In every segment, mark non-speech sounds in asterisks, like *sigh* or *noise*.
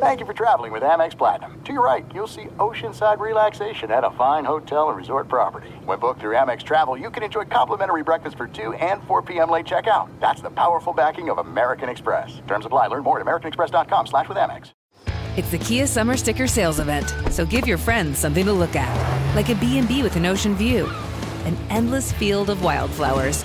Thank you for traveling with Amex Platinum. To your right, you'll see oceanside relaxation at a fine hotel and resort property. When booked through Amex Travel, you can enjoy complimentary breakfast for 2 and 4 p.m. late checkout. That's the powerful backing of American Express. Terms apply. Learn more at americanexpress.com slash with Amex. It's the Kia Summer Sticker Sales Event, so give your friends something to look at, like a B&B with an ocean view, an endless field of wildflowers,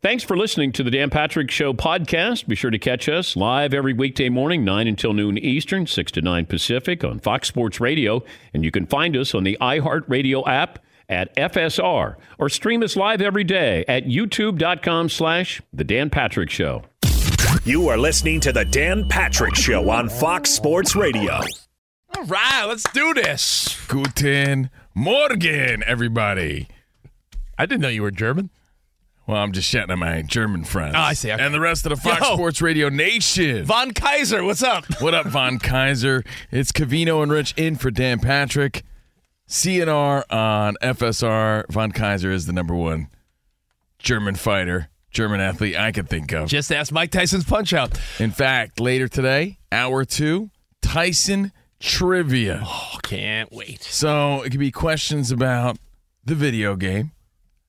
Thanks for listening to the Dan Patrick Show podcast. Be sure to catch us live every weekday morning, 9 until noon Eastern, 6 to 9 Pacific on Fox Sports Radio. And you can find us on the iHeartRadio app at FSR or stream us live every day at youtube.com slash The Dan Patrick Show. You are listening to The Dan Patrick Show on Fox Sports Radio. All right, let's do this. Guten Morgen, everybody. I didn't know you were German. Well, I'm just shouting at my German friends. Oh, I see. Okay. And the rest of the Fox Yo. Sports Radio Nation. Von Kaiser, what's up? What up, Von *laughs* Kaiser? It's Covino and Rich in for Dan Patrick. CNR on FSR. Von Kaiser is the number one German fighter, German athlete I could think of. Just ask Mike Tyson's punch out. In fact, later today, hour two, Tyson trivia. Oh, can't wait. So it could be questions about the video game,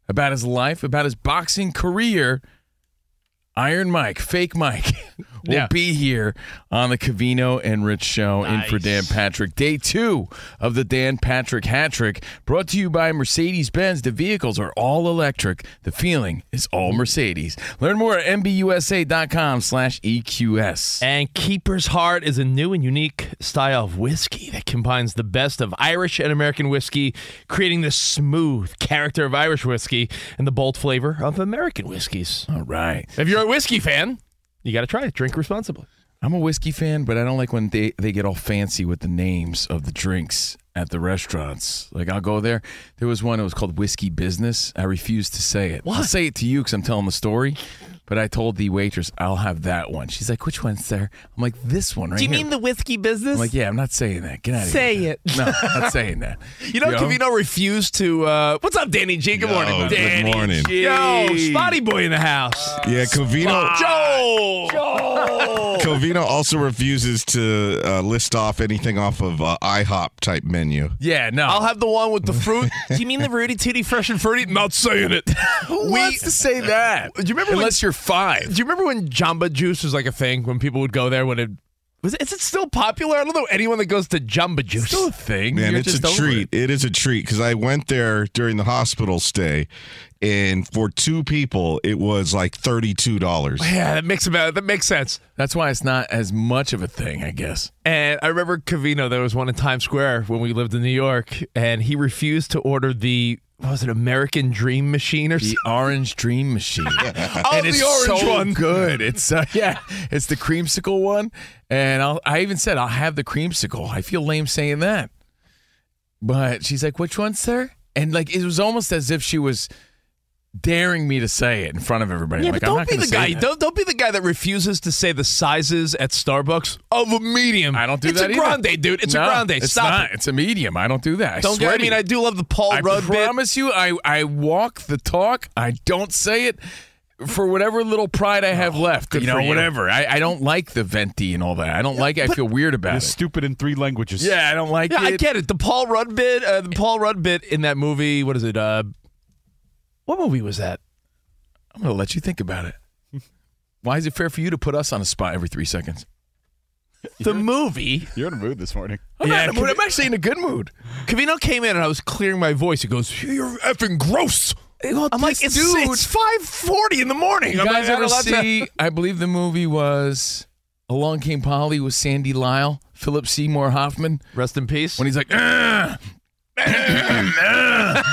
about his life, about his boxing career. Iron Mike, fake Mike, *laughs* will Yeah. be here on the Covino and Rich show in for Dan Patrick. Day two of the Dan Patrick hat trick, brought to you by Mercedes Benz. The vehicles are all electric. The feeling is all Mercedes. Learn more at mbusa.com slash EQS. And Keeper's Heart is a new and unique style of whiskey that combines the best of Irish and American whiskey, creating the smooth character of Irish whiskey and the bold flavor of American whiskeys. All right. If you're whiskey fan, you got to try it. Drink responsibly. I'm a whiskey fan, but I don't like when they, they get all fancy with the names of the drinks at the restaurants. Like I'll go there. There was one. It was called Whiskey Business. I refuse to say it. I'll say it to you because I'm telling the story. But I told the waitress I'll have that one. She's like, "Which one, sir?" I'm like, "This one right Do you here." mean the whiskey business? I'm like, "Yeah, I'm not saying that. Get out of here. Say here." it. No, I'm not saying that. *laughs* You know, Yo. Covino refused to. Uh, what's up, Danny G? Good Yo, morning. good Danny morning. G. Yo, Spotty Boy in the house. Yeah, Covino. Joe. *laughs* Joe. Covino also refuses to uh, list off anything off of uh, IHOP type menu. Yeah, no. I'll have the one with the fruit. *laughs* Do you mean the Rooty Tooty Fresh and Fruity? Not saying it. *laughs* Who wants to say that? Do you remember when- Unless you're five. Do you remember when Jamba Juice was like a thing when people would go there when it was? Is it still popular? I don't know anyone that goes to Jamba Juice. Still a thing. Man, You're it's a treat. it. It is a treat because I went there during the hospital stay, and for two people, it was like thirty-two dollars. yeah, that makes about that makes sense. That's why it's not as much of a thing, I guess. And I remember Covino. There was one in Times Square when we lived in New York, and he refused to order the what was it American Dream Machine or The something. orange dream machine. *laughs* Oh, and the it's orange so one. good. It's uh, *laughs* yeah, it's the creamsicle one, and I'll, I even said I'll have the creamsicle. I feel lame saying that, but she's like, "Which one, sir?" And like it was almost as if she was daring me to say it in front of everybody. Yeah, I'm like, but I'm don't be the guy. that. Don't don't be the guy that refuses to say the sizes at Starbucks of a medium. I don't do it's that a either. grande, dude. It's No, a grande. It's Stop not. it. It's a medium. I don't do that. I Don't swear get. I mean. I do love the Paul I Rudd bit. promise you, I I walk the talk. I don't say it for whatever little pride I have left. good You know, for you. whatever. I, I don't like the venti and all that. I don't like. it. I feel weird about it. stupid in three languages. Yeah, I don't like Yeah, it. I get it. The Paul Rudd bit, uh, the Paul Rudd bit in that movie. What is it? Uh, what movie was that? I'm gonna let you think about it. *laughs* Why is it fair for you to put us on a spot every three seconds? *laughs* The movie. You're in a mood this morning. I'm, Yeah, not in a mood. I'm actually in a good mood. Covino came in and I was clearing my voice. He goes, "You're effing gross." I'm like, it's, dude- it's five forty in the morning. You I'm guys ever allowed to- see? I believe the movie was Along Came Polly with Sandy Lyle, Philip Seymour Hoffman. Rest in peace. When he's like, "Uh, uh, uh,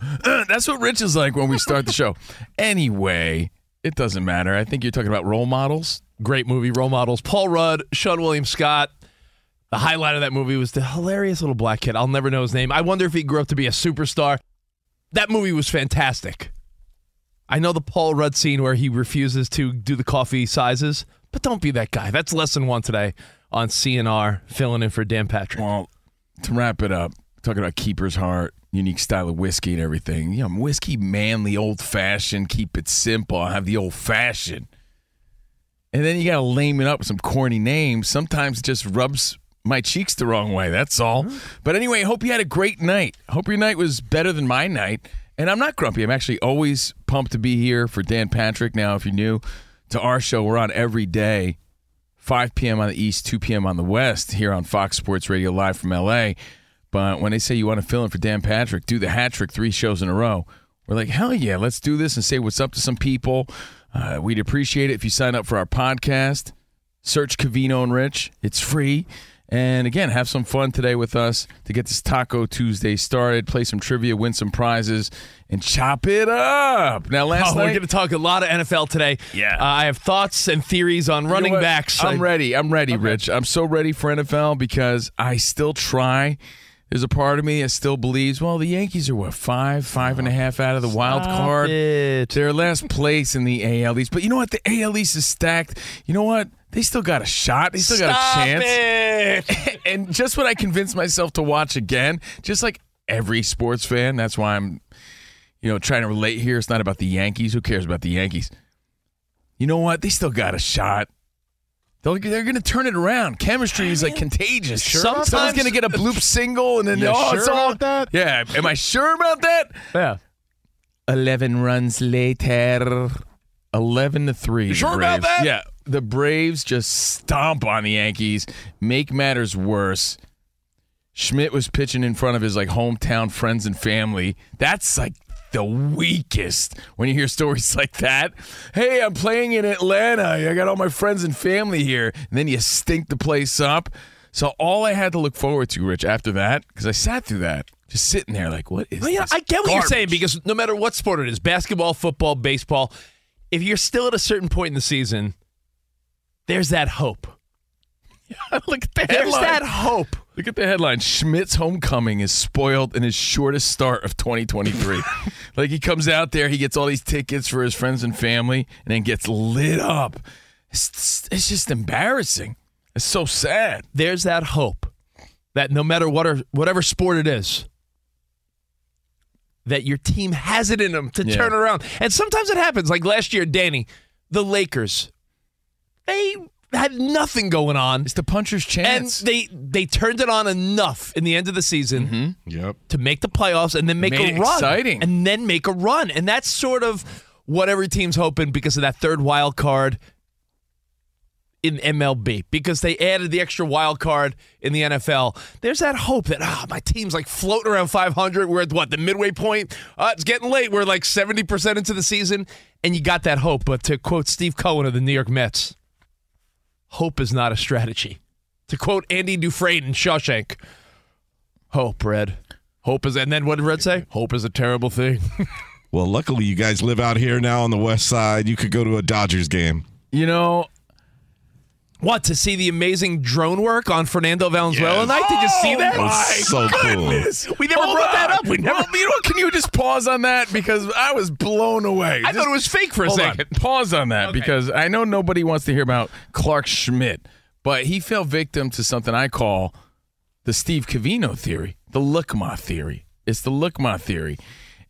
uh, *clears throat* uh." that's what Rich is like when we start the show. *laughs* Anyway, it doesn't matter. I think you're talking about role models. Great movie, role models. Paul Rudd, Seann William Scott. The highlight of that movie was the hilarious little black kid. I'll never know his name. I wonder if he grew up to be a superstar. That movie was fantastic. I know the Paul Rudd scene where he refuses to do the coffee sizes, but don't be that guy. That's lesson one today on CNR, filling in for Dan Patrick. Well, to wrap it up, talking about Keeper's Heart, unique style of whiskey and everything. You know, whiskey, manly, old fashioned, keep it simple. I have the old fashioned. And then you got to lame it up with some corny names. Sometimes it just rubs my cheeks the wrong way. That's all. Mm-hmm. But anyway, hope you had a great night. Hope your night was better than my night. And I'm not grumpy. I'm actually always pumped to be here for Dan Patrick. Now, if you're new to our show, we're on every day, 5 p.m. on the East, 2 p.m. on the West, here on Fox Sports Radio, live from LA. But when they say you want to fill in for Dan Patrick, do the hat trick three shows in a row. We're like, hell yeah, let's do this and say what's up to some people. Uh, we'd appreciate it if you sign up for our podcast. Search Covino and Rich. It's free. And again, have some fun today with us to get this Taco Tuesday started. Play some trivia, win some prizes, and chop it up. Now, last Oh, we're going to talk a lot of NFL today. Yeah. Uh, I have thoughts and theories on You know running backs. I'm I- ready. I'm ready, Rich. I'm so ready for NFL because I still try. There's a part of me that still believes, well, the Yankees are what, five, five and a oh, half out of the wild Stop card. it. They're last place in the AL East. But you know what? The AL East is stacked. You know what? They still got a shot. They still got a chance. *laughs* and just what I convinced myself to watch again, just like every sports fan, that's why I'm, you know, trying to relate here. It's not about the Yankees. Who cares about the Yankees? You know what? They still got a shot. They're, they're going to turn it around. Chemistry is like contagious. sure about Someone's going to get a bloop *laughs* single, and then You oh, sure it's all about that? Yeah, am I sure about that? Yeah. Eleven runs later, eleven to three. the sure about that? Yeah, the Braves just stomp on the Yankees, make matters worse. Schmidt was pitching in front of his like hometown friends and family. That's like the weakest when you hear stories *laughs* like that. Hey, I'm playing in Atlanta. I got all my friends and family here, and then you stink the place up. So all I had to look forward to, Rich, after that, because I sat through that, just sitting there like, what is? Yeah, this I get what you're saying because no matter what sport it is basketball, football, baseball if you're still at a certain point in the season, there's that hope. *laughs* Look at the There's headline. that hope. Look at the headline. Schmidt's homecoming is spoiled in his shortest start of 2023. *laughs* like he comes out there, he gets all these tickets for his friends and family, and then gets lit up. It's, it's just embarrassing. It's so sad. There's that hope that no matter what or whatever sport it is, that your team has it in them to Yeah. turn around. And sometimes it happens. Like last year, Danny, the Lakers, they had nothing going on. It's the puncher's And chance. they they turned it on enough in the end of the season Yep. to make the playoffs and then make Made a run. exciting. And then make a run. And that's sort of what every team's hoping because of that third wild card in MLB. Because they added the extra wild card in the NFL. There's that hope that ah, my team's like floating around 500. We're at what, the midway point? Uh, it's getting late. We're like 70% into the season. And you got that hope. But to quote Steve Cohen of the New York Mets, hope is not a strategy. To quote Andy Dufresne in Shawshank, hope, Red. Hope is, and then what did Red say? Hope is a terrible thing. *laughs* Well, luckily you guys live out here now on the west side. You could go to a Dodgers game. you know, what to see the amazing drone work on Fernando Valenzuela Yes. night? Did you see that? Oh, my so cool. We never Hold brought that up. We never. Well, you know, can you just pause on that because I was blown away. I Just- thought it was fake for a Hold on. second. Pause on that Okay. because I know nobody wants to hear about Clarke Schmidt, but he fell victim to something I call the Steve Covino theory, the Lookma theory. It's the Lookma theory.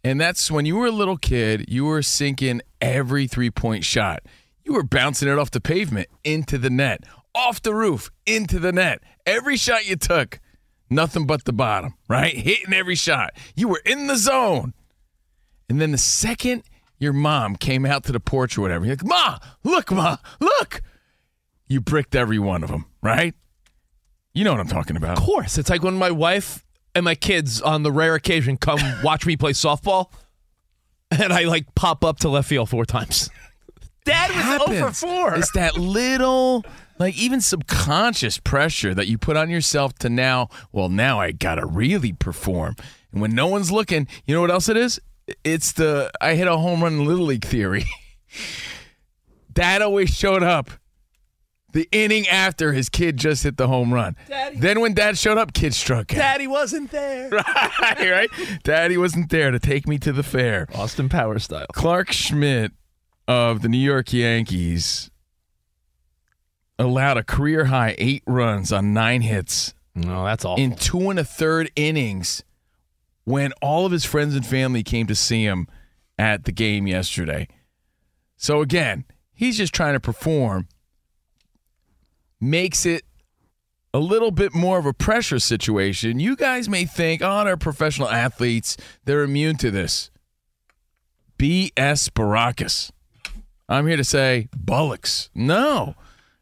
And that's when you were a little kid, you were sinking every three point shot. You were bouncing it off the pavement into the net, off the roof, into the net. Every shot you took, nothing but the bottom, right? Hitting every shot. You were in the zone. And then the second your mom came out to the porch or whatever, you're like, Ma, look, Ma, look. you bricked every one of them, right? You know what I'm talking about. Of course. It's like when my wife and my kids, on the rare occasion, come *laughs* watch me play softball, and I like pop up to left field four times. Dad was oh happens. over four. It's that little, like even subconscious pressure that you put on yourself to now, well, now I got to really perform. And when no one's looking, you know what else it is? It's the I hit a home run in Little League theory. *laughs* Dad always showed up the inning after his kid just hit the home run. Daddy. Then when dad showed up, kid struck out. Daddy wasn't there. *laughs* right, right? Daddy wasn't there to take me to the fair. Austin Power style. Clarke Schmidt of the New York Yankees allowed a career high eight runs on nine hits No, that's awful. in two and a third innings when all of his friends and family came to see him at the game yesterday. So again, he's just trying to perform, makes it a little bit more of a pressure situation. You guys may think, oh, they're professional athletes, they're immune to this. B.S. Baracus. I'm here to say, bullocks. No,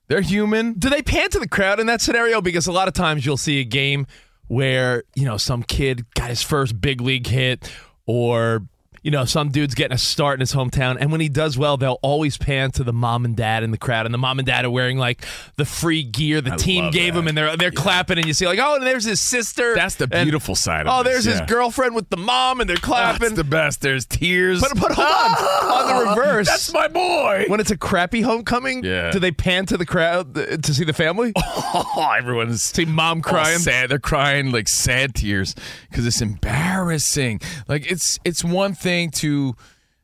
they're human. Do they pan to the crowd in that scenario? Because a lot of times you'll see a game where, you know, some kid got his first big league hit or, you know, some dude's getting a start in his hometown. And when he does well, they'll always pan to the mom and dad in the crowd. And the mom and dad are wearing like the free gear the I team gave that. him and they're they're clapping and you see like, oh, and there's his sister. That's the And, beautiful side of it. Oh, this, there's his girlfriend with the mom and they're clapping. That's the best. There's tears. But, but hold on. *laughs* On the reverse. That's my boy. when it's a crappy homecoming, Yeah. do they pan to the crowd to see the family? *laughs* Oh, everyone's See mom crying. crying. sad. They're crying like sad tears because it's embarrassing. Like it's it's one thing to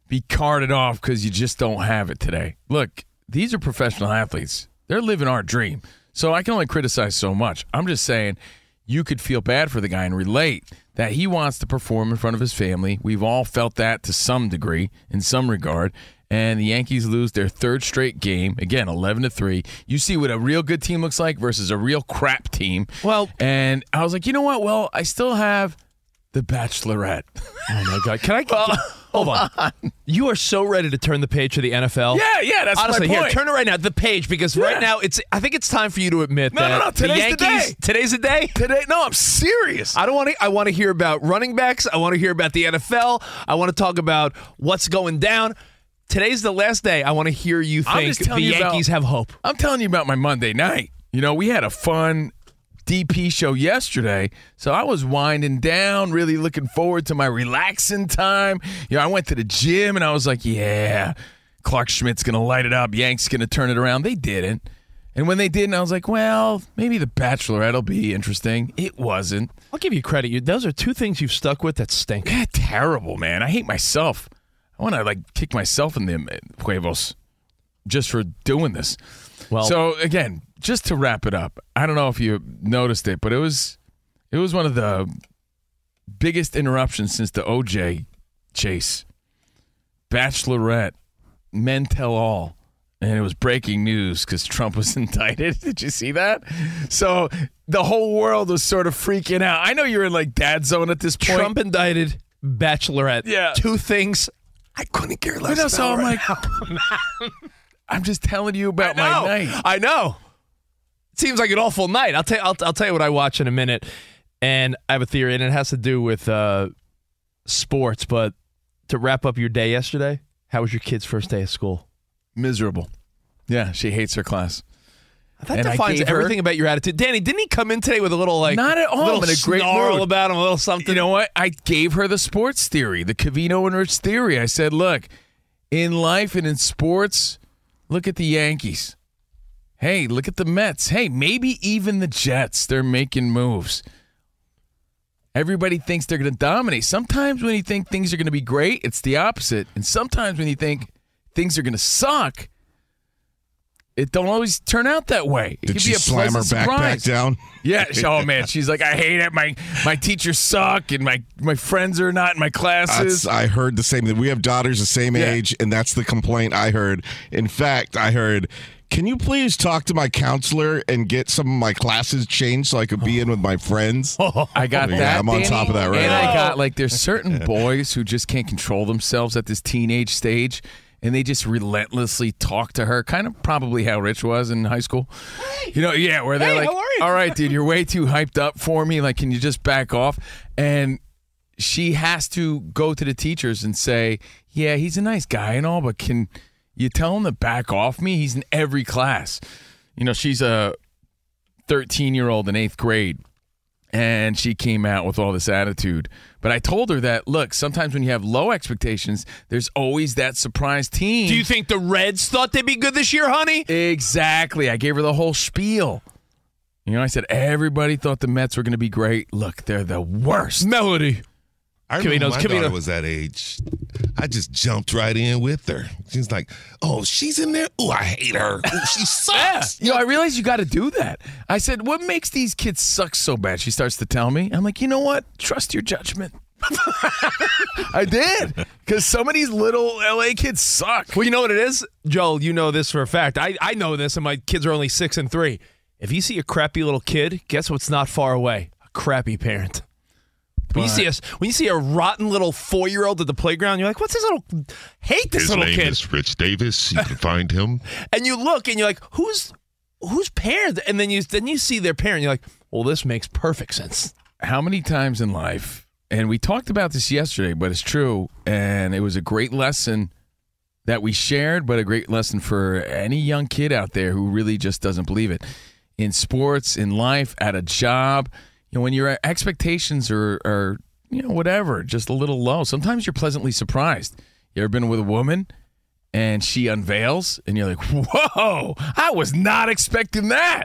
be carted off because you just don't have it today. Look, these are professional athletes. They're living our dream. So I can only criticize so much. I'm just saying you could feel bad for the guy and relate that he wants to perform in front of his family. We've all felt that to some degree, in some regard. And the Yankees lose their third straight game again, eleven to three. You see what a real good team looks like versus a real crap team. Well- and I was like, you know what? Well, I still have the Bachelorette. *laughs* Oh my god! Can I can- hold on? You are so ready to turn the page to the NFL. Yeah, yeah, that's Honestly, here, turn it right now. The page because right now it's. I think it's time for you to admit No, that no, no, today's the the day. Today's the day. Today, no, I'm serious. I don't want to. I want to hear about running backs. I want to hear about the NFL. I want to talk about what's going down. Today's the last day. I want to hear you think the you about- Yankees have hope. I'm telling you about my Monday night. You know, we had a fun DP show yesterday, so I was winding down, really looking forward to my relaxing time. You know, I went to the gym and I was like, yeah, Clarke Schmidt's going to light it up. Yanks going to turn it around. They didn't. And when they didn't, I was like, well, maybe the Bachelorette will be interesting. It wasn't. I'll give you credit. You those are two things you've stuck with that stink. Yeah, terrible, man. I hate myself. I want to like kick myself in the huevos just for doing this. Well- so again, just to wrap it up, I don't know if you noticed it, but it was it was one of the biggest interruptions since the OJ chase. Bachelorette, men tell all. And it was breaking news because Trump was *laughs* indicted. *laughs* Did you see that? So the whole world was sort of freaking out. I know you're in like dad zone at this point. Trump indicted, Bachelorette. Yeah. two things. I couldn't care less. that's about all I'm right like. *laughs* I'm just telling you about my night. I know. Seems like an awful night. I'll tell. I'll, I'll tell you what I watch in a minute, and I have a theory, and it has to do with uh, sports. But to wrap up your day yesterday, how was your kid's first day of school? Miserable. Yeah, she hates her class. That And defines her- everything about your attitude. Danny, didn't he come in today with a little like Not at all. little in a great snarl mood. about him, a little something? You know what? I gave her the sports theory, the Covino and Rich theory. I said, look, in life and in sports, look at the Yankees. Hey, look at the Mets. Hey, maybe even the Jets. They're making moves. Everybody thinks they're going to dominate. Sometimes when you think things are going to be great, it's the opposite. And sometimes when you think things are going to suck, it don't always turn out that way. It Did can she be a slam her pleasant backpack down? Yeah. Oh man, *laughs* she's like, I hate it. My my teachers suck, and my my friends are not in my classes. That's, I heard the same thing. We have daughters the same Yeah. age, and that's the complaint I heard. In fact, I heard, can you please talk to my counselor and get some of my classes changed so I could be in with my friends? *laughs* I got Yeah, that. I'm on Danny, top of that right And now. I got like there's certain *laughs* boys who just can't control themselves at this teenage stage, and they just relentlessly talk to her, kind of probably how Rich was in high school. You know, yeah, where they're Hey, like, how are you? "All right, dude, you're way too hyped up for me. Like, can you just back off?" And she has to go to the teachers and say, "Yeah, he's a nice guy and all, but can you tell him to back off me? He's in every class." You know, she's a 13 year old in eighth grade and she came out with all this attitude. But I told her that look, sometimes when you have low expectations, there's always that surprise team. Do you think the Reds thought they'd be good this year, honey? exactly? I gave her the whole spiel. You know, I said everybody thought the Mets were going to be great. Look, they're the worst. Melody. I remember Caminos, my Camino. daughter was that age. I just jumped right in with her. She's like, "Oh, she's in there. Oh, I hate her. Ooh, she *laughs* sucks." You know, I realized you got to do that. I said, "What makes these kids suck so bad?" She starts to tell me. I'm like, "You know what? Trust your judgment." *laughs* I did because some of these little LA kids suck. Well, you know what it is, Joel. You know this for a fact. I I know this, and my kids are only six and three. If you see a crappy little kid, guess what's not far away? A crappy parent. When you see us, when you see a rotten little four year old at the playground, you're like, "What's this little? Hate this His little name kid." is Rich Davis. You can find him. *laughs* and you look and you're like, "Who's who's parent?" And then you then you see their parent. You're like, "Well, this makes perfect sense." How many times in life, and we talked about this yesterday, but it's true, and it was a great lesson that we shared, but a great lesson for any young kid out there who really just doesn't believe it. In sports, in life, at a job, you know, when your expectations are, are you know, whatever, just a little low, sometimes you're pleasantly surprised. You ever been with a woman and she unveils and you're like, whoa, I was not expecting that.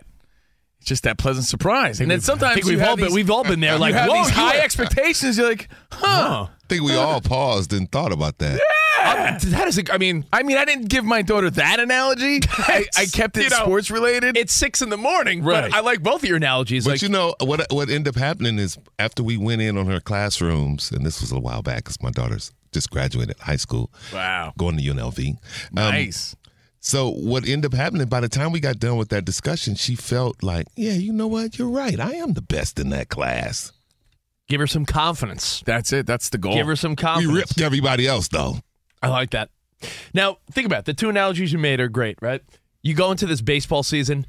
It's just that pleasant surprise. And then sometimes I think we've have all been- we've all been there, you like, have whoa, these you high are- expectations. You're like, *laughs* huh. I think we all paused and thought about that. Uh, that is, a, I mean, I mean, I didn't give my daughter that analogy. *laughs* I, I kept it You know, sports related. it's six in the morning, Right. but I like both of your analogies. But like, you know what? What ended up happening is after we went in on her classrooms, and this was a while back because my daughter's just graduated high school. Wow. going to UNLV. Um, nice. So what ended up happening? By the time we got done with that discussion, she felt like, yeah, you know what? You're right. I am the best in that class. give her some confidence. That's it. That's the goal. Give her some We confidence. ripped everybody else though. I like that. Now, think about it. The two analogies you made are great, right? You go into this baseball season,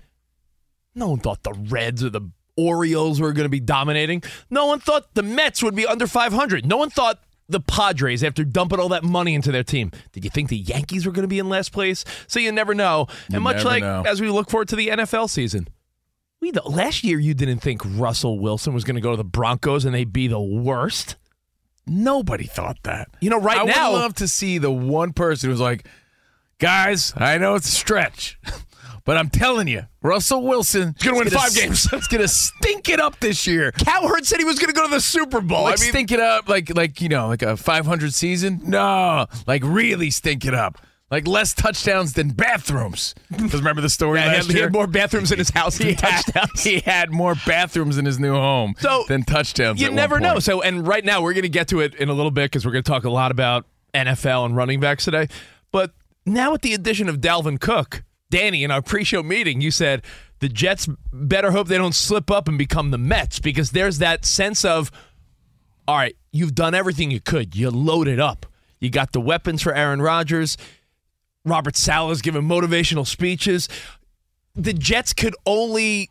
no one thought the Reds or the Orioles were going to be dominating. No one thought the Mets would be under 500. No one thought the Padres, after dumping all that money into their team, did you think the Yankees were going to be in last place? So you never know. You and much like know. as we look forward to the NFL season, we the, last year you didn't think Russell Wilson was going to go to the Broncos and they'd be the worst. Nobody thought that. You know, right I now, I would love to see the one person who's like, guys, I know it's a stretch, *laughs* but I'm telling you, Russell Wilson is gonna win is five games. It's gonna stink it up this year. Cowherd said he was going to go to the Super Bowl. Like I mean, stink it up, like like you know, like a 500 season. No, like really stink it up. Like less touchdowns than bathrooms. Because remember the story Yeah, he last had- he had more bathrooms in his house than *laughs* he had, touchdowns. he had more bathrooms in his new home So, than touchdowns. you never know. So, and right now we're going to get to it in a little bit because we're going to talk a lot about NFL and running backs today. But now with the addition of Dalvin Cook, Danny, in our pre-show meeting, you said the Jets better hope they don't slip up and become the Mets because there's that sense of, all right, you've done everything you could. You loaded up. You got the weapons for Aaron Rodgers. Robert Saleh's giving motivational speeches. The Jets could only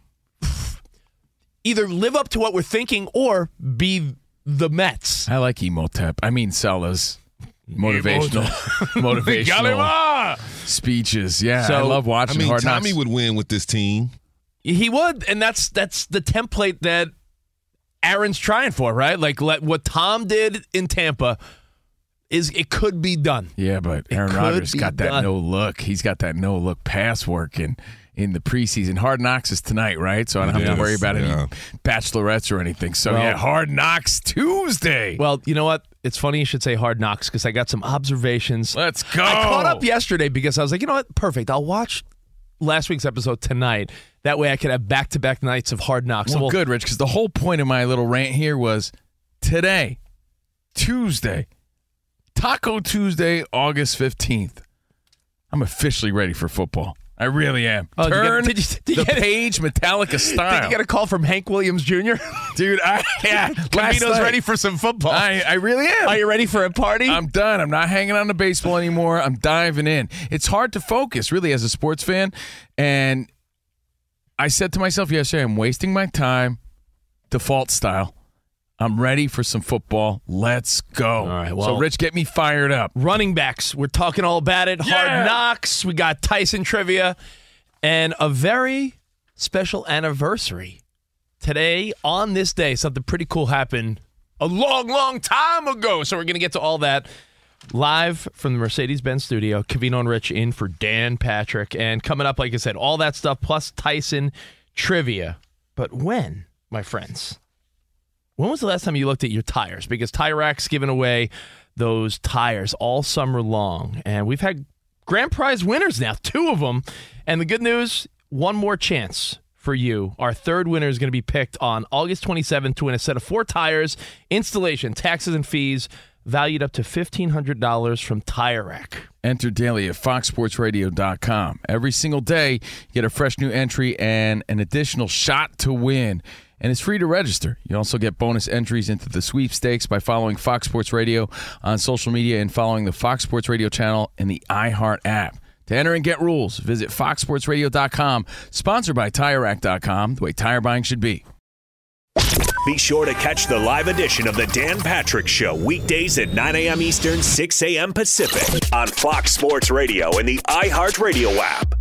either live up to what we're thinking or be the Mets. I like Emotep. I mean Sala's motivational *laughs* *laughs* motivational ah! speeches. Yeah, So, I love watching I watching mean, Hard Tommy Knocks. would win with this team. He would, and that's that's the template that Aaron's trying for, right? Like let, what Tom did in Tampa is it could be done. yeah, but Aaron could Rodgers be got that done. no look. He's got that no look pass work in in the preseason. Hard Knocks is tonight, right? So I don't have Yes, to worry about yeah. any bachelorettes or anything. So Well- yeah, Hard Knocks Tuesday. Well, you know what? It's funny you should say hard knocks because I got some observations. Let's go. I caught up yesterday because I was like, you know what? Perfect. I'll watch last week's episode tonight. That way I could have back to back nights of hard knocks. So Well, we'll- good, Rich, because the whole point of my little rant here was today, Tuesday, Taco Tuesday, August 15th. I'm officially ready for football. I really am. Oh, did you get- Turn did you- did you the page Metallica style. *laughs* Did you get a call from Hank Williams Jr.? *laughs* Dude, I yeah. *laughs* night. ready for some football. I, I really am. Are you ready for a party? I'm done. I'm not hanging on to baseball anymore. I'm diving in. It's hard to focus, really, as a sports fan. And I said to myself yesterday, I'm wasting my time, default style. I'm ready for some football. Let's go. All right, so well- Rich, get me fired up. Running backs. We're talking all about it. Yeah. Hard knocks. We got Tyson trivia and a very special anniversary. Today, on this day, something pretty cool happened a long, long time ago. So we're going to get to all that live from the Mercedes Benz studio. Covino and Rich in for Dan Patrick. And coming up, like I said, all that stuff plus Tyson trivia. But when, my friends? When was the last time you looked at your tires? Because Tire Rack's giving away those tires all summer long. And we've had grand prize winners now, *laughs* two of them. And the good news one more chance for you. Our third winner is going to be picked on August 27th to win a set of four tires, installation, taxes, and fees valued up to $1,500 from Tire Rack. Enter daily at foxsportsradio.com. Every single day, you get a fresh new entry and an additional shot to win. And it's free to register. You also get bonus entries into the sweepstakes by following Fox Sports Radio on social media and following the Fox Sports Radio channel in the iHeart app. To enter and get rules, visit foxsportsradio.com, sponsored by TireRack.com, the way tire buying should be. Be sure to catch the live edition of the Dan Patrick Show weekdays at 9 a.m. Eastern, 6 a.m. Pacific on Fox Sports Radio and the iHeartRadio app.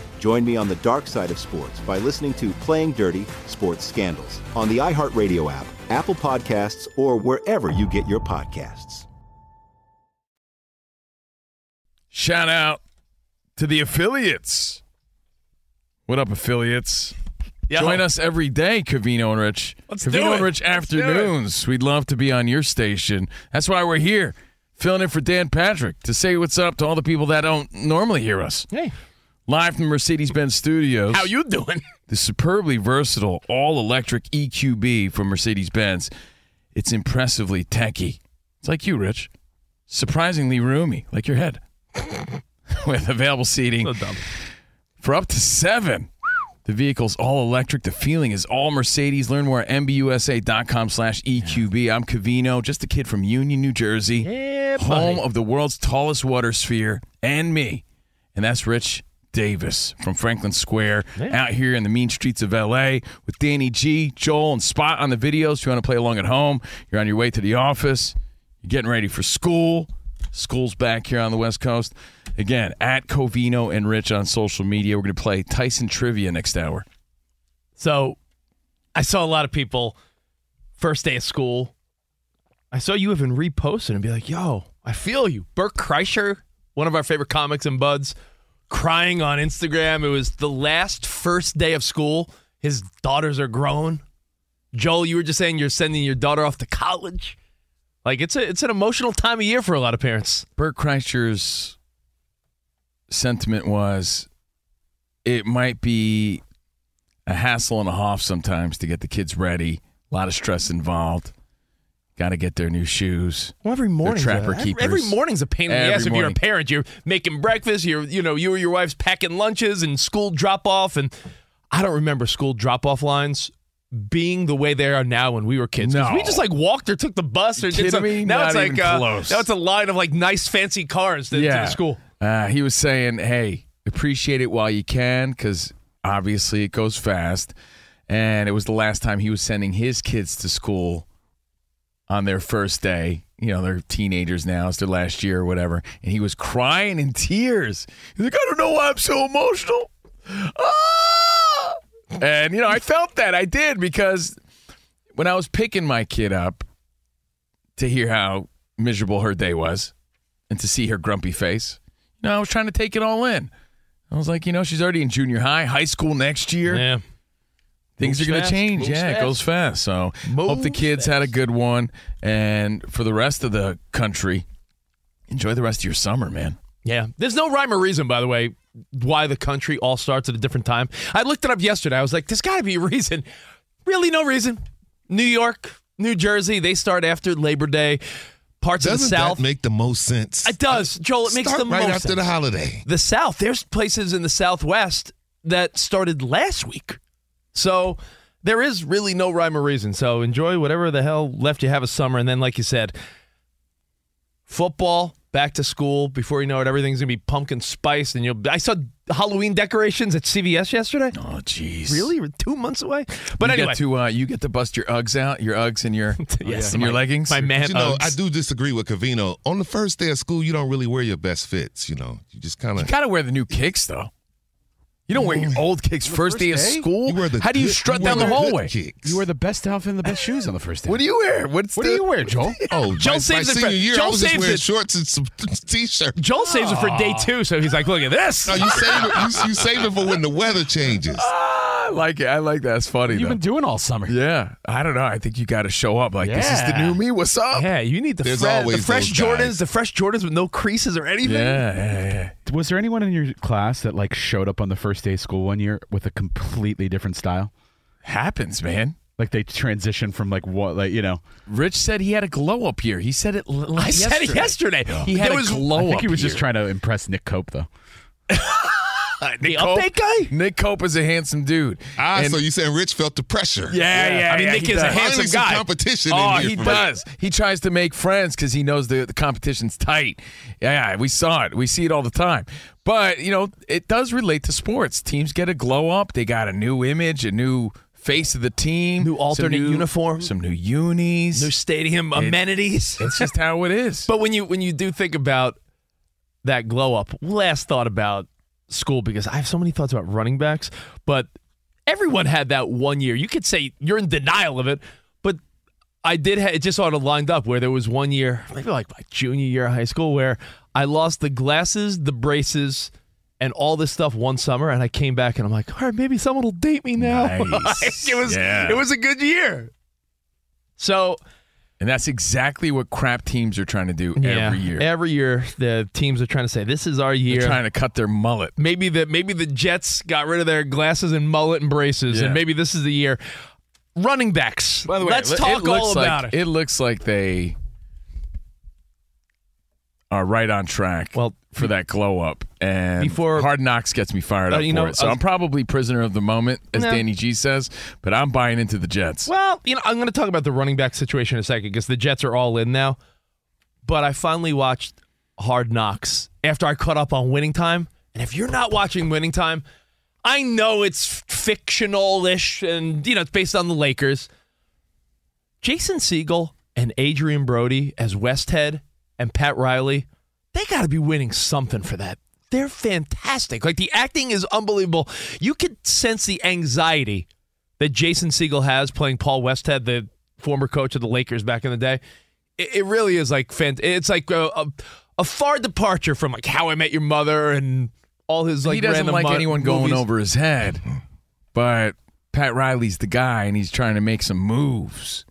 Join me on the dark side of sports by listening to Playing Dirty Sports Scandals on the iHeartRadio app, Apple Podcasts, or wherever you get your podcasts. Shout out to the affiliates. What up, affiliates? Yo. Join us every day, Covino and Rich. Let's do Covino it. and Rich Let's do it. afternoons. We'd love to be on your station. That's why we're here, filling in for Dan Patrick to say what's up to all the people that don't normally hear us. Hey. Live from Mercedes-Benz Studios. How you doing? *laughs* The superbly versatile all-electric EQB from Mercedes-Benz. It's impressively techy. It's like you, Rich. Surprisingly roomy, like your head. *laughs* with available seating for up to seven. The vehicle's all electric. The feeling is all Mercedes. Learn more at mbusa.com slash EQB. I'm Covino, just a kid from Union, New Jersey, Yeah, home buddy. of the world's tallest water sphere, and me. And that's Rich Davis from Franklin Square out here in the mean streets of LA with Danny G, Joel, and Spot on the videos. If you want to play along at home, you're on your way to the office, you're getting ready for school. School's back here on the West Coast. Again, at Covino and Rich on social media. We're going to play Tyson Trivia next hour. So I saw a lot of people first day of school. I saw you even repost it and be like, yo, I feel you. Bert Kreischer, one of our favorite comics and buds, crying on Instagram. It was the last first day of school. His daughters are grown. Joel, you were just saying you're sending your daughter off to college. Like it's a it's an emotional time of year for a lot of parents. Bert Kreischer's sentiment was it might be a hassle and a half sometimes to get the kids ready. A lot of stress involved. Got to get their new shoes. Well, every morning, trapper keepers. every morning's a pain in the Every ass. If you're a parent, you're making breakfast. You're, you know, you or your wife's packing lunches and school drop off. And I don't remember school drop off lines being the way they are now when we were kids. No. we just like walked or took the bus or did something. me? Now Not it's like uh, close. now it's a line of like nice fancy cars to, to the school. Uh, he was saying, hey, appreciate it while you can because obviously it goes fast. And it was the last time he was sending his kids to school on their first day. You know, they're teenagers now. It's their last year or whatever. And he was crying in tears. He's like, I don't know why I'm so emotional. Ah! And, you know, I felt that. I did because when I was picking my kid up to hear how miserable her day was and to see her grumpy face, you know, I was trying to take it all in. I was like, you know, she's already in junior high, high school next year. Yeah. Things Moves are going to change. moves Yeah, it goes fast. So hope the Moves kids had a good one. And for the rest of the country, enjoy the rest of your summer, man. Yeah. There's no rhyme or reason, by the way, why the country all starts at a different time. I looked it up yesterday. I was like, there's got to be a reason. Really, no reason. New York, New Jersey, they start after Labor Day. Parts Doesn't of the South. that make the most sense? It does, Joel. It makes the right most after sense. the holiday. The South, there's places in the Southwest that started last week, so there is really no rhyme or reason. So enjoy whatever the hell left you have of summer, and then, like you said, football back to school. Before you know it, everything's gonna be pumpkin spice, and you'll. I saw Halloween decorations at CVS yesterday. Oh, jeez. Really, we're two months away. But you anyway, get to uh, you get to bust your Uggs out, your Uggs and your *laughs* Yes, and your leggings. my man But you know, Uggs. I do disagree with Covino. On the first day of school, you don't really wear your best fits. You know, you just kind You of. gotta wear the new kicks though. You don't wear your old kicks first, day of school. You wear the How do you good- strut you down the the hallway? kicks. You wear the best outfit and the best shoes on the first day. What do you wear? What's What the, do you wear, Joel? *laughs* Oh, Joel my, saves my it for- senior year, I Joel was just saves wearing it. shorts and some *laughs* t-shirts. Joel saves it for day two, so he's like, "Look at this." No, you save it. You, you save it for when the weather changes. *laughs* I like it. I like that. It's funny. You've though. been doing all summer. Yeah, I don't know. I think you got to show up. Like this is the new me. What's up? Yeah, you need the, There's fre- the always fresh those Jordans, guys. the fresh Jordans with no creases or anything. Yeah, yeah, yeah. Was there anyone in your class that like showed up on the first day of school one year with a completely different style? Happens, man. Like they transitioned from like what, like you know? Rich said he had a glow up here. He said it. L- I said it yesterday. He had There a was- glow I think up he was here. just trying to impress Nick Cope though. *laughs* *laughs* the update guy. Nick Cope is a handsome dude. Ah, And- so you saying Rich felt the pressure? Yeah, yeah. I mean, yeah, Nick he is a handsome Finally some guy. competition. Oh, in here he for does. He tries to make friends because he knows the, the competition's tight. Yeah, we saw it. We see it all the time. But, you know, it does relate to sports. Teams get a glow up. They got a new image, a new face of the team. New some alternate new- uniform. Some new unis. New stadium amenities. *laughs* it's just how it is. But when you when you do think about that glow up, last thought about school because I have so many thoughts about running backs, but everyone had that one year. You could say you're in denial of it, but I did. Ha- it just sort of lined up where there was one year, maybe like my junior year of high school, where I lost the glasses, the braces. And all this stuff one summer, and I came back, and I'm like, all right, maybe someone will date me now. *laughs* Nice. it was, Yeah. it was a good year. So and that's exactly what crap teams are trying to do Yeah. every year. Every year, the teams are trying to say this is our year. They're trying to cut their mullet. maybe the maybe the Jets got rid of their glasses and mullet and braces, Yeah. and maybe this is the year. Running backs. By the way, let's it talk all like, about it. It looks like they are right on track. Well, for that glow up, and Before- Hard Knocks gets me fired Uh, up you for know, it. So was- I'm probably prisoner of the moment, as No. Danny G says. But I'm buying into the Jets. Well, you know, I'm going to talk about the running back situation in a second because the Jets are all in now. But I finally watched Hard Knocks after I caught up on Winning Time. And if you're not watching Winning Time, I know it's fictional-ish and you know it's based on the Lakers. Jason Segel and Adrien Brody as Westhead and Pat Riley, they got to be winning something for that. They're fantastic. Like the acting is unbelievable. You could sense the anxiety that Jason Segel has playing Paul Westhead, the former coach of the Lakers back in the day. It, it really is like fant- It's like a, a, a far departure from like How I Met Your Mother and all his like he doesn't random like mo- anyone going movies. over his head, but Pat Riley's the guy, and he's trying to make some moves.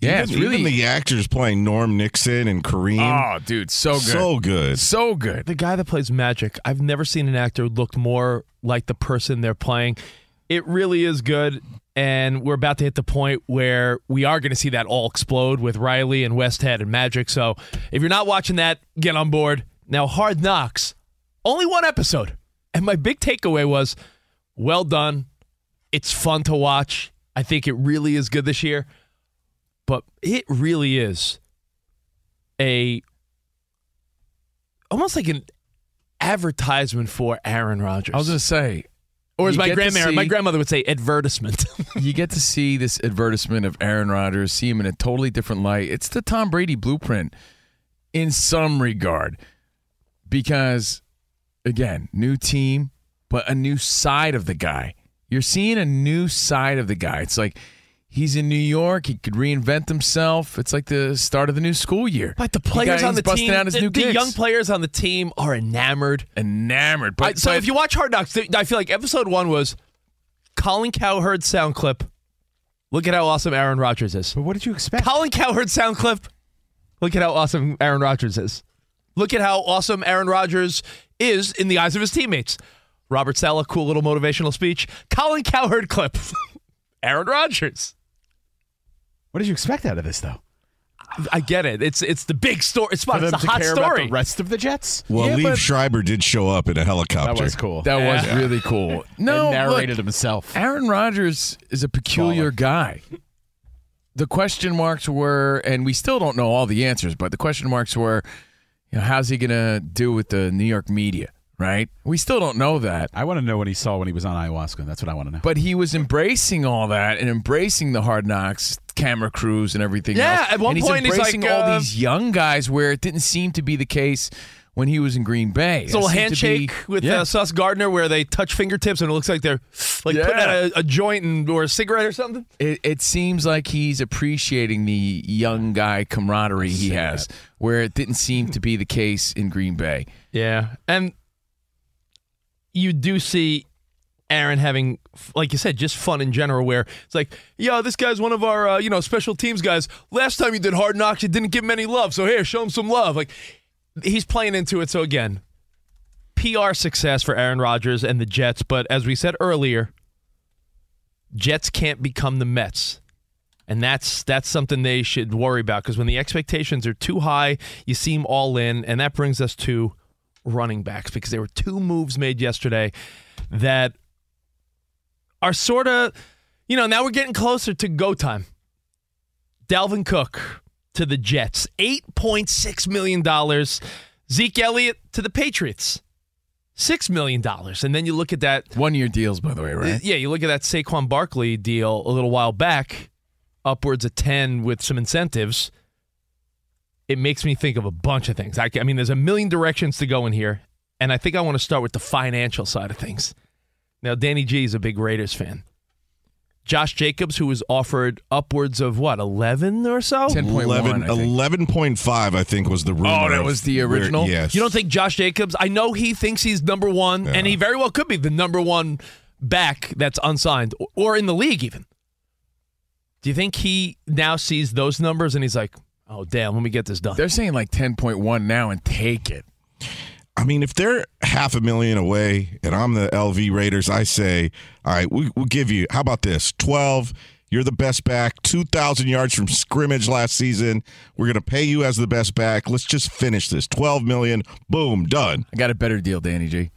Yeah, even, it's really even the actors playing Norm Nixon and Kareem. Oh, dude, so good. So good. So good. The guy that plays Magic, I've never seen an actor look more like the person they're playing. It really is good. And we're about to hit the point where we are going to see that all explode with Riley and Westhead and Magic. So if you're not watching that, get on board. Now, Hard Knocks, only one episode. And my big takeaway was well done. It's fun to watch. I think it really is good this year. But it really is a almost like an advertisement for Aaron Rodgers. I was going to say, or as my grandmother, my grandmother would say, advertisement. *laughs* you get to see this advertisement of Aaron Rodgers, see him in a totally different light. It's the Tom Brady blueprint in some regard. Because, again, new team, but a new side of the guy. You're seeing a new side of the guy. It's like he's in New York. He could reinvent himself. It's like the start of the new school year. But the players on the busting team, out his the, new the gigs. young players on the team are enamored. Enamored. I- But, so but- if you watch Hard Knocks, th- I feel like episode one was Colin Cowherd sound clip. Look at how awesome Aaron Rodgers is. But what did you expect? Colin Cowherd sound clip. Look at how awesome Aaron Rodgers is. Look at how awesome Aaron Rodgers is in the eyes of his teammates. Robert Saleh, cool little motivational speech. Colin Cowherd clip. *laughs* Aaron Rodgers. What did you expect out of this, though? I get it. It's it's the big story. It's, For it's them the hot care about story. the rest of the Jets? Well, Yeah, Liev Schreiber did show up in a helicopter. That was cool. That was really cool. No, and narrated look, himself. Aaron Rodgers is a peculiar guy. The question marks were, and we still don't know all the answers, but the question marks were, you know, how's he going to do with the New York media, right? We still don't know that. I want to know what he saw when he was on ayahuasca. That's what I want to know. But he was embracing all that and embracing the hard knocks, camera crews, and everything Yeah, else. at one and he's point he's embracing like, all uh, these young guys where it didn't seem to be the case when he was in Green Bay. It's a little to be- handshake with yeah. uh, Sauce Gardner where they touch fingertips and it looks like they're like putting out a, a joint and, or a cigarette or something. it, it seems like he's appreciating the young guy camaraderie he has, where it didn't seem to be the case in Green Bay. Yeah, and you do see Aaron having, like you said, just fun in general. Where it's like, yo, this guy's one of our, uh, you know, special teams guys. Last time you did Hard Knocks, you didn't give him any love, so here, show him some love. Like he's playing into it. So again, PR success for Aaron Rodgers and the Jets. But as we said earlier, Jets can't become the Mets. And that's that's something they should worry about because when the expectations are too high, you seem all in, and that brings us to running backs because there were two moves made yesterday that are sort of, you know, now we're getting closer to go time. Dalvin Cook to the Jets, $8.6 million. Zeke Elliott to the Patriots, $6 million. And then you look at that. One year deals, by the way, right? Yeah, you look at that Saquon Barkley deal a little while back, upwards of 10 with some incentives. It makes me think of a bunch of things. I, I mean, there's a million directions to go in here. And I think I want to start with the financial side of things. Now, Danny G is a big Raiders fan. Josh Jacobs, who was offered upwards of what, 11 or so? 11, 11.5, I think, was the oh, rumor. Oh, that was the where- original? yes. You don't think Josh Jacobs? I know he thinks he's number one, and he very well could be the number one back that's unsigned or- or in the league, even. Do you think he now sees those numbers and he's like, oh, damn, let me get this done? They're saying like 10.1 now and take it. I mean, if they're half a million away and I'm the LV Raiders, I say, all right, we, we'll give you, how about this? 12, You're the best back, 2,000 yards from scrimmage last season. We're going to pay you as the best back. Let's just finish this. 12 million. Boom, done. I got a better deal, Danny G.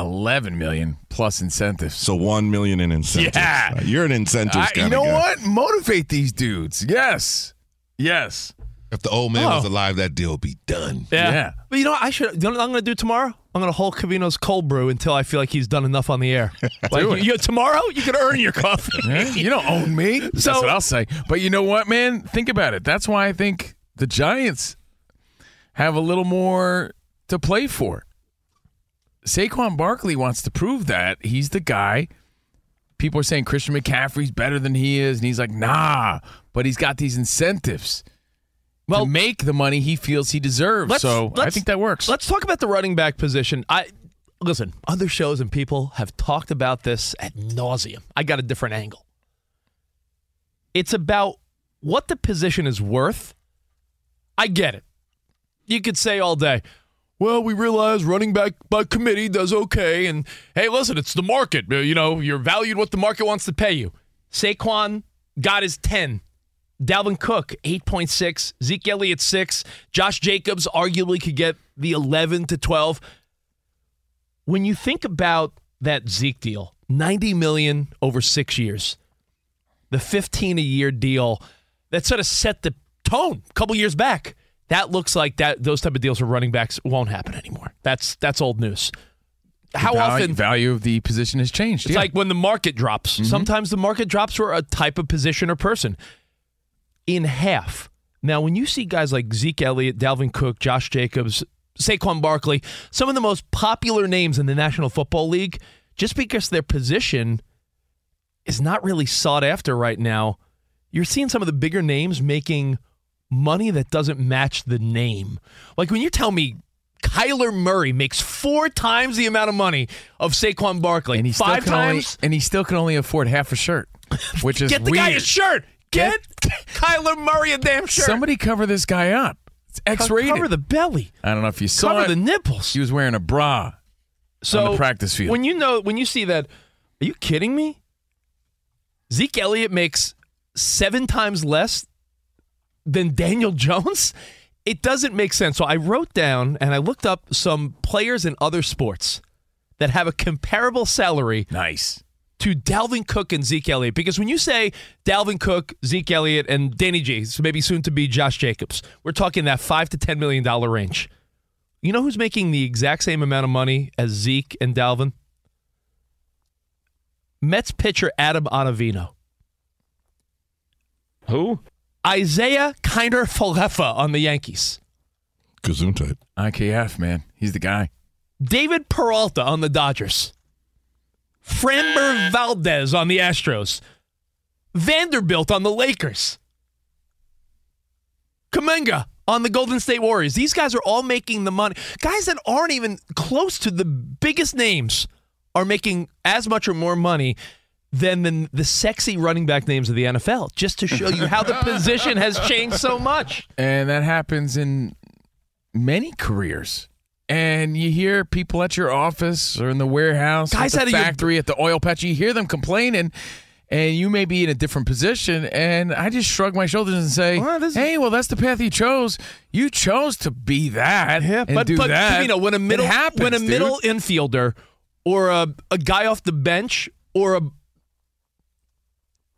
11 million plus incentives. So 1 million in incentives. Yeah. Uh, You're an incentives I- kind you know guy. what? Motivate these dudes. Yes. Yes. If the old man Oh. was alive, that deal would be done. Yeah. But you know, what I should. You know what I'm going to do tomorrow? I'm going to hold Covino's cold brew until I feel like he's done enough on the air. *laughs* like Do it. you, tomorrow, you can earn your coffee. Yeah, you don't own me. *laughs* That's So- what I'll say. But you know what, man? Think about it. That's why I think the Giants have a little more to play for. Saquon Barkley wants to prove that he's the guy. People are saying Christian McCaffrey's better than he is, and he's like, nah. But he's got these incentives to make the money he feels he deserves. so I think that works. Let's talk about the running back position. I listen. Other shows and people have talked about this at nauseum. I got a different angle. It's about what the position is worth. I get it. You could say all day, well, we realize running back by committee does okay. And hey, listen, it's the market. You know, you're valued what the market wants to pay you. Saquon got his 10. Dalvin Cook, 8.6. Zeke Elliott, 6. Josh Jacobs arguably could get the 11 to 12. When you think about that Zeke deal, 90 million over six years, the 15 a year deal that sort of set the tone a couple years back. That looks like that those type of deals for running backs won't happen anymore. That's that's old news. How often The value, often value of the position has changed? it's yeah. like when the market drops. Mm-hmm. Sometimes the market drops for a type of position or person in half. Now, when you see guys like Zeke Elliott, Dalvin Cook, Josh Jacobs, Saquon Barkley, some of the most popular names in the National Football League, just because their position is not really sought after right now, you're seeing some of the bigger names making money that doesn't match the name. Like when you tell me Kyler Murray makes four times the amount of money of Saquon Barkley, and he still five can only, and he still can only afford half a shirt, which *laughs* is Get the weird. guy a shirt. Get Kyler Murray a damn shirt. Somebody cover this guy up. It's X-rated. Cover the belly. I don't know if you saw Cover it. the nipples. He was wearing a bra So on the practice field. When you know, when you see that, are you kidding me? Zeke Elliott makes seven times less than Daniel Jones. It doesn't make sense. So I wrote down and I looked up some players in other sports that have a comparable salary. Nice. To Dalvin Cook and Zeke Elliott. Because when you say Dalvin Cook, Zeke Elliott, and Danny G, so maybe soon to be Josh Jacobs, we're talking that five to ten million dollar range. You know who's making the exact same amount of money as Zeke and Dalvin? Mets pitcher Adam Ottavino. Who? Isiah Kiner-Falefa on the Yankees. Gesundheit. IKF, man. He's the guy. David Peralta on the Dodgers. Framber Valdez on the Astros. Vanderbilt on the Lakers. Kuminga on the Golden State Warriors. These guys are all making the money. Guys that aren't even close to the biggest names are making as much or more money than the, the sexy running back names of the NFL, just to show you how the position has changed so much. And that happens in many careers. And you hear people at your office or in the warehouse, Guys at the of your- factory, at the oil patch, you hear them complaining, and you may be in a different position. And I just shrug my shoulders and say, "Hey, well, that's the path you chose. You chose to be that and but, do but that. you know when a middle happens, when a dude. middle infielder or a, a guy off the bench or a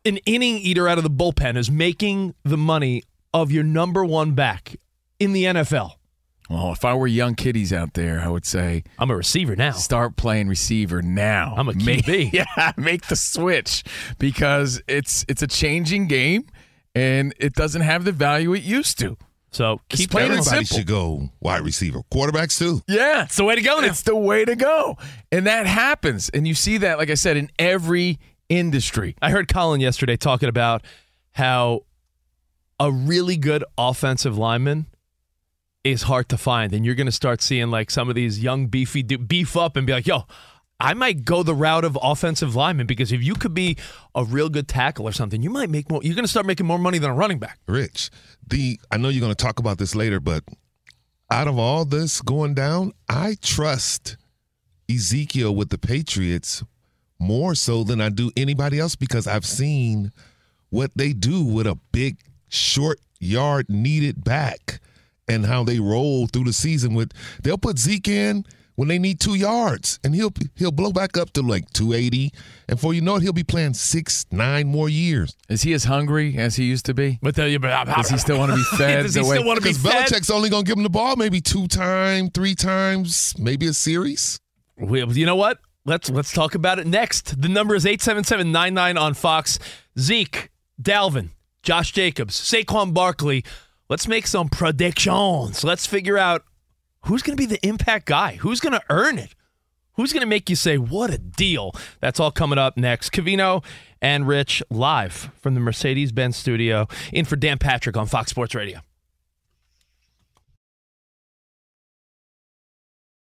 an inning eater out of the bullpen is making the money of your number one back in the NFL. Well, if I were young kiddies out there, I would say I'm a receiver now. Start playing receiver now. I'm a *laughs* Make- QB. *laughs* yeah, make the switch because it's it's a changing game and it doesn't have the value it used to. So keep plain and Everybody simple. should go wide receiver. Quarterbacks too. Yeah, it's the way to go now. It's the way to go, and that happens, and you see that, like I said, in every industry. I heard Colin yesterday talking about how a really good offensive lineman is hard to find, and you're going to start seeing like some of these young beefy du- beef up and be like, "Yo, I might go the route of offensive lineman because if you could be a real good tackle or something, you might make more. You're going to start making more money than a running back." Rich, the I know you're going to talk about this later, but out of all this going down, I trust Ezekiel with the Patriots more so than I do anybody else because I've seen what they do with a big, short yard needed back and how they roll through the season with they'll put Zeke in when they need two yards and he'll he'll blow back up to like 280 and for you know it he'll be playing six nine more years Is he as hungry as he used to be? But the, Does he still want to be *laughs* fed? Does he the way- still want to be because fed? Belichick's only gonna give him the ball maybe two times three times maybe a series We, you know what? Let's let's talk about it next. The number is 877-99 on Fox. Zeke, Dalvin, Josh Jacobs, Saquon Barkley. Let's make some predictions. Let's figure out who's going to be the impact guy. Who's going to earn it? Who's going to make you say, what a deal? That's all coming up next. Covino and Rich live from the Mercedes Benz studio in for Dan Patrick on Fox Sports Radio.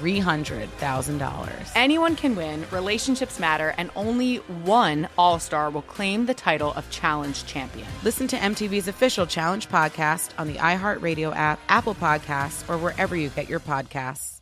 $300,000. Anyone can win, relationships matter, and only one All Star will claim the title of Challenge Champion. Listen to MTV's official Challenge podcast on the iHeartRadio app, Apple Podcasts, or wherever you get your podcasts.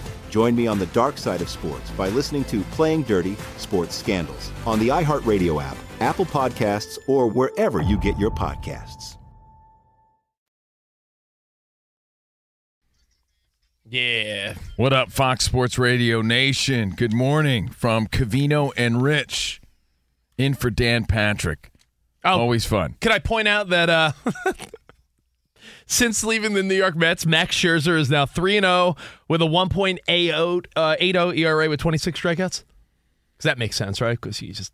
Join me on the dark side of sports by listening to Playing Dirty Sports Scandals on the iHeartRadio app, Apple Podcasts, or wherever you get your podcasts. Yeah. What up, Fox Sports Radio Nation? Good morning from Covino and Rich. In for Dan Patrick. Always fun. Can I point out that uh, *laughs* since leaving the New York Mets, Max Scherzer is now 3 0 with a 1.80 uh, ERA with 26 strikeouts? Does that make sense, right? Because he just.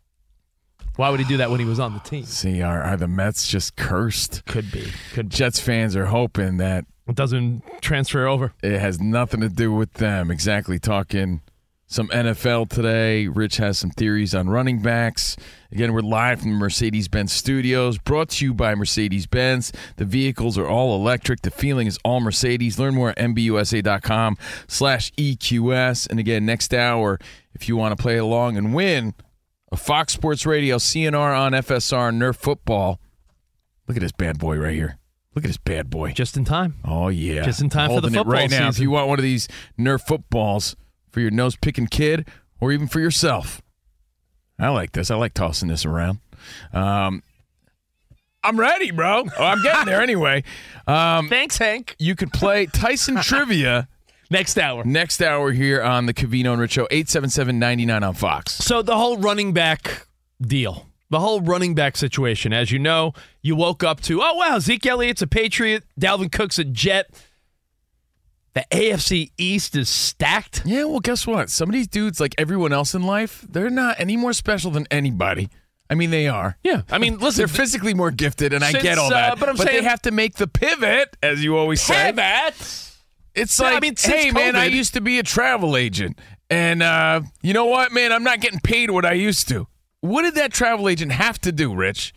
Why would he do that when he was on the team? See, are, are the Mets just cursed? Could be. Could be. Jets fans are hoping that It doesn't transfer over. it has nothing to do with them. Exactly. Talking some NFL today. Rich has some theories on running backs. Again, we're live from the Mercedes Benz studios, brought to you by Mercedes Benz. The vehicles are all electric. The feeling is all Mercedes. Learn more at MBUSA.com slash EQS. And again, next hour, if you want to play along and win a Fox Sports Radio CNR on FSR Nerf football. Look at this bad boy right here. Look at this bad boy. Just in time. Oh yeah, Just in time for the Holding it football right now. If you want one of these Nerf footballs for your nose picking kid, or even for yourself, I like this. I like tossing this around. Um, I'm ready, bro. Oh, I'm getting there anyway. *laughs* Um, Thanks, Hank. you could play Tyson *laughs* Trivia Next hour. next hour here on the Covino and Rich Show, 877-99 on Fox. So the whole running back deal, the whole running back situation, as you know, you woke up to, oh wow, Zeke Elliott's a Patriot, Dalvin Cook's a Jet. The AFC East is stacked. Yeah, well, guess what? Some of these dudes, like everyone else in life, they're not any more special than anybody. I mean, they are. Yeah, I mean, listen, they're physically more gifted, and I Since, get all uh, that. but I'm saying- they have to make the pivot, as you always say. Pivot. It's Yeah, I like, mean, since hey, man, I COVID- used to be a travel agent, and uh, you know what, man? I'm not getting paid what I used to. What did that travel agent have to do, Rich?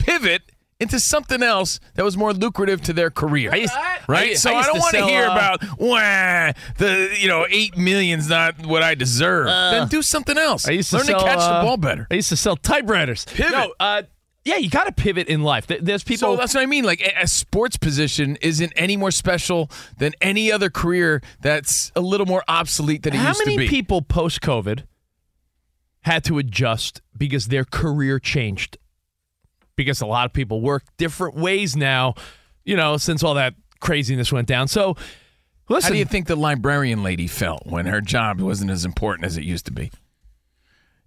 pivot into something else that was more lucrative to their career. I used- right? I- so I I, don't want to hear uh, about wah, the you know eight million's not what I deserve. Uh, then do something else. I used to Learn sell, to catch uh, the ball better. I used to sell typewriters. Pivot. No, uh, yeah, you got to pivot in life. There's people. So that's what I mean. Like a, a sports position isn't any more special than any other career that's a little more obsolete than it How used to be. How many people post COVID had to adjust because their career changed? Because a lot of people work different ways now, you know, since all that craziness went down. So, listen. How do you think the librarian lady felt when her job wasn't as important as it used to be?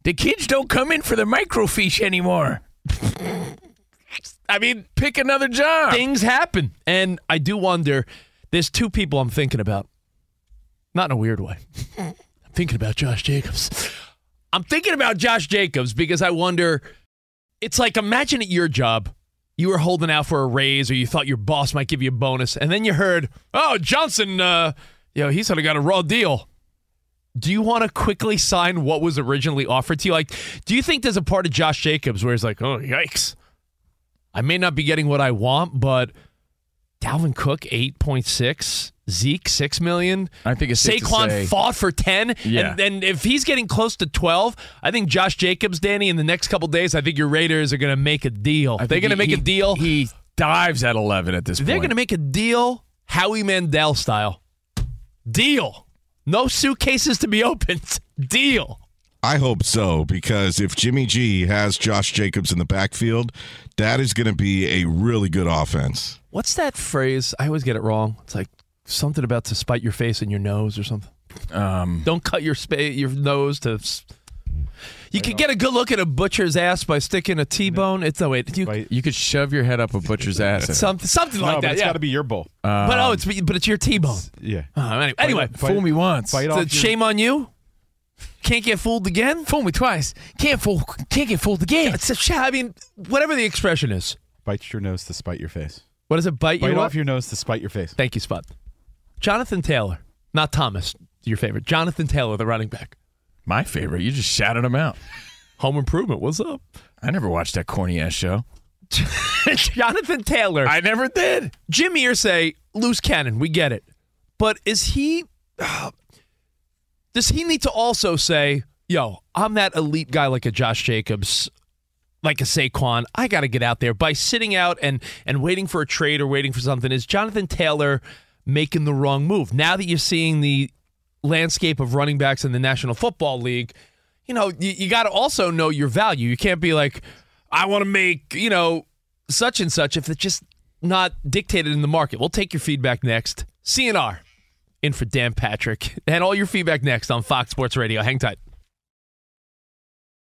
The kids don't come in for the microfiche anymore. *laughs* I mean, pick another job. things happen. And I do wonder there's two people I'm thinking about. Not in a weird way. *laughs* I'm thinking about Josh Jacobs. I'm thinking about Josh Jacobs because I wonder it's like imagine at your job you were holding out for a raise or you thought your boss might give you a bonus and then you heard, "Oh, Johnson uh you know, he sort of got a raw deal." Do you want to quickly sign what was originally offered to you? Like, do you think there's a part of Josh Jacobs where he's like, "Oh, yikes. I may not be getting what I want, but Dalvin Cook eight point six, Zeke six million. I think it's safe to Saquon say- fought for ten, Yeah. and, and if he's getting close to twelve, I think Josh Jacobs, Danny, in the next couple days, I think your Raiders are going to make a deal. I They're going to he- make a deal. He dives at 11 at this point. They're going to make a deal, Howie Mandel style. Deal. No suitcases to be opened. *laughs* Deal. I hope so because if Jimmy G has Josh Jacobs in the backfield, that is going to be a really good offense. What's that phrase? I always get it wrong. It's like something about to spite your face and your nose or something. Um, Don't cut your spa- your nose to. s- You could get a good look at a butcher's ass by sticking a T-bone. It's no wait. You, you could shove your head up a butcher's *laughs* ass. something something No, like but that. it's yeah. got to be your bull. but oh, it's but it's your T-bone. Yeah. Oh, anyway, anyway Fight- Fool me once. Fight off a your- shame on you. Can't get fooled again. Fool me twice. Can't fool. Can't get fooled again. It's a sh- I mean, whatever the expression is. Bite your nose to spite your face. What does it bite, Bite you? off up? your nose to spite your face. Thank you, Spud. Jonathan Taylor, not Thomas, your favorite. Jonathan Taylor, the running back. My favorite. You just shouted him out. Home Improvement. What's up? I never watched that corny ass show. *laughs* Jonathan Taylor. I never did. Jim Irsay, loose cannon. We get it. But is he. *sighs* does he need to also say, yo, I'm that elite guy like a Josh Jacobs, like a Saquon. I got to get out there by sitting out and, and waiting for a trade or waiting for something. Is Jonathan Taylor making the wrong move? Now that you're seeing the landscape of running backs in the National Football League, you know, you, you got to also know your value. You can't be like, I want to make, you know, such and such if it's just not dictated in the market. We'll take your feedback next. CNR in for Dan Patrick. And all your feedback next on Fox Sports Radio. Hang tight.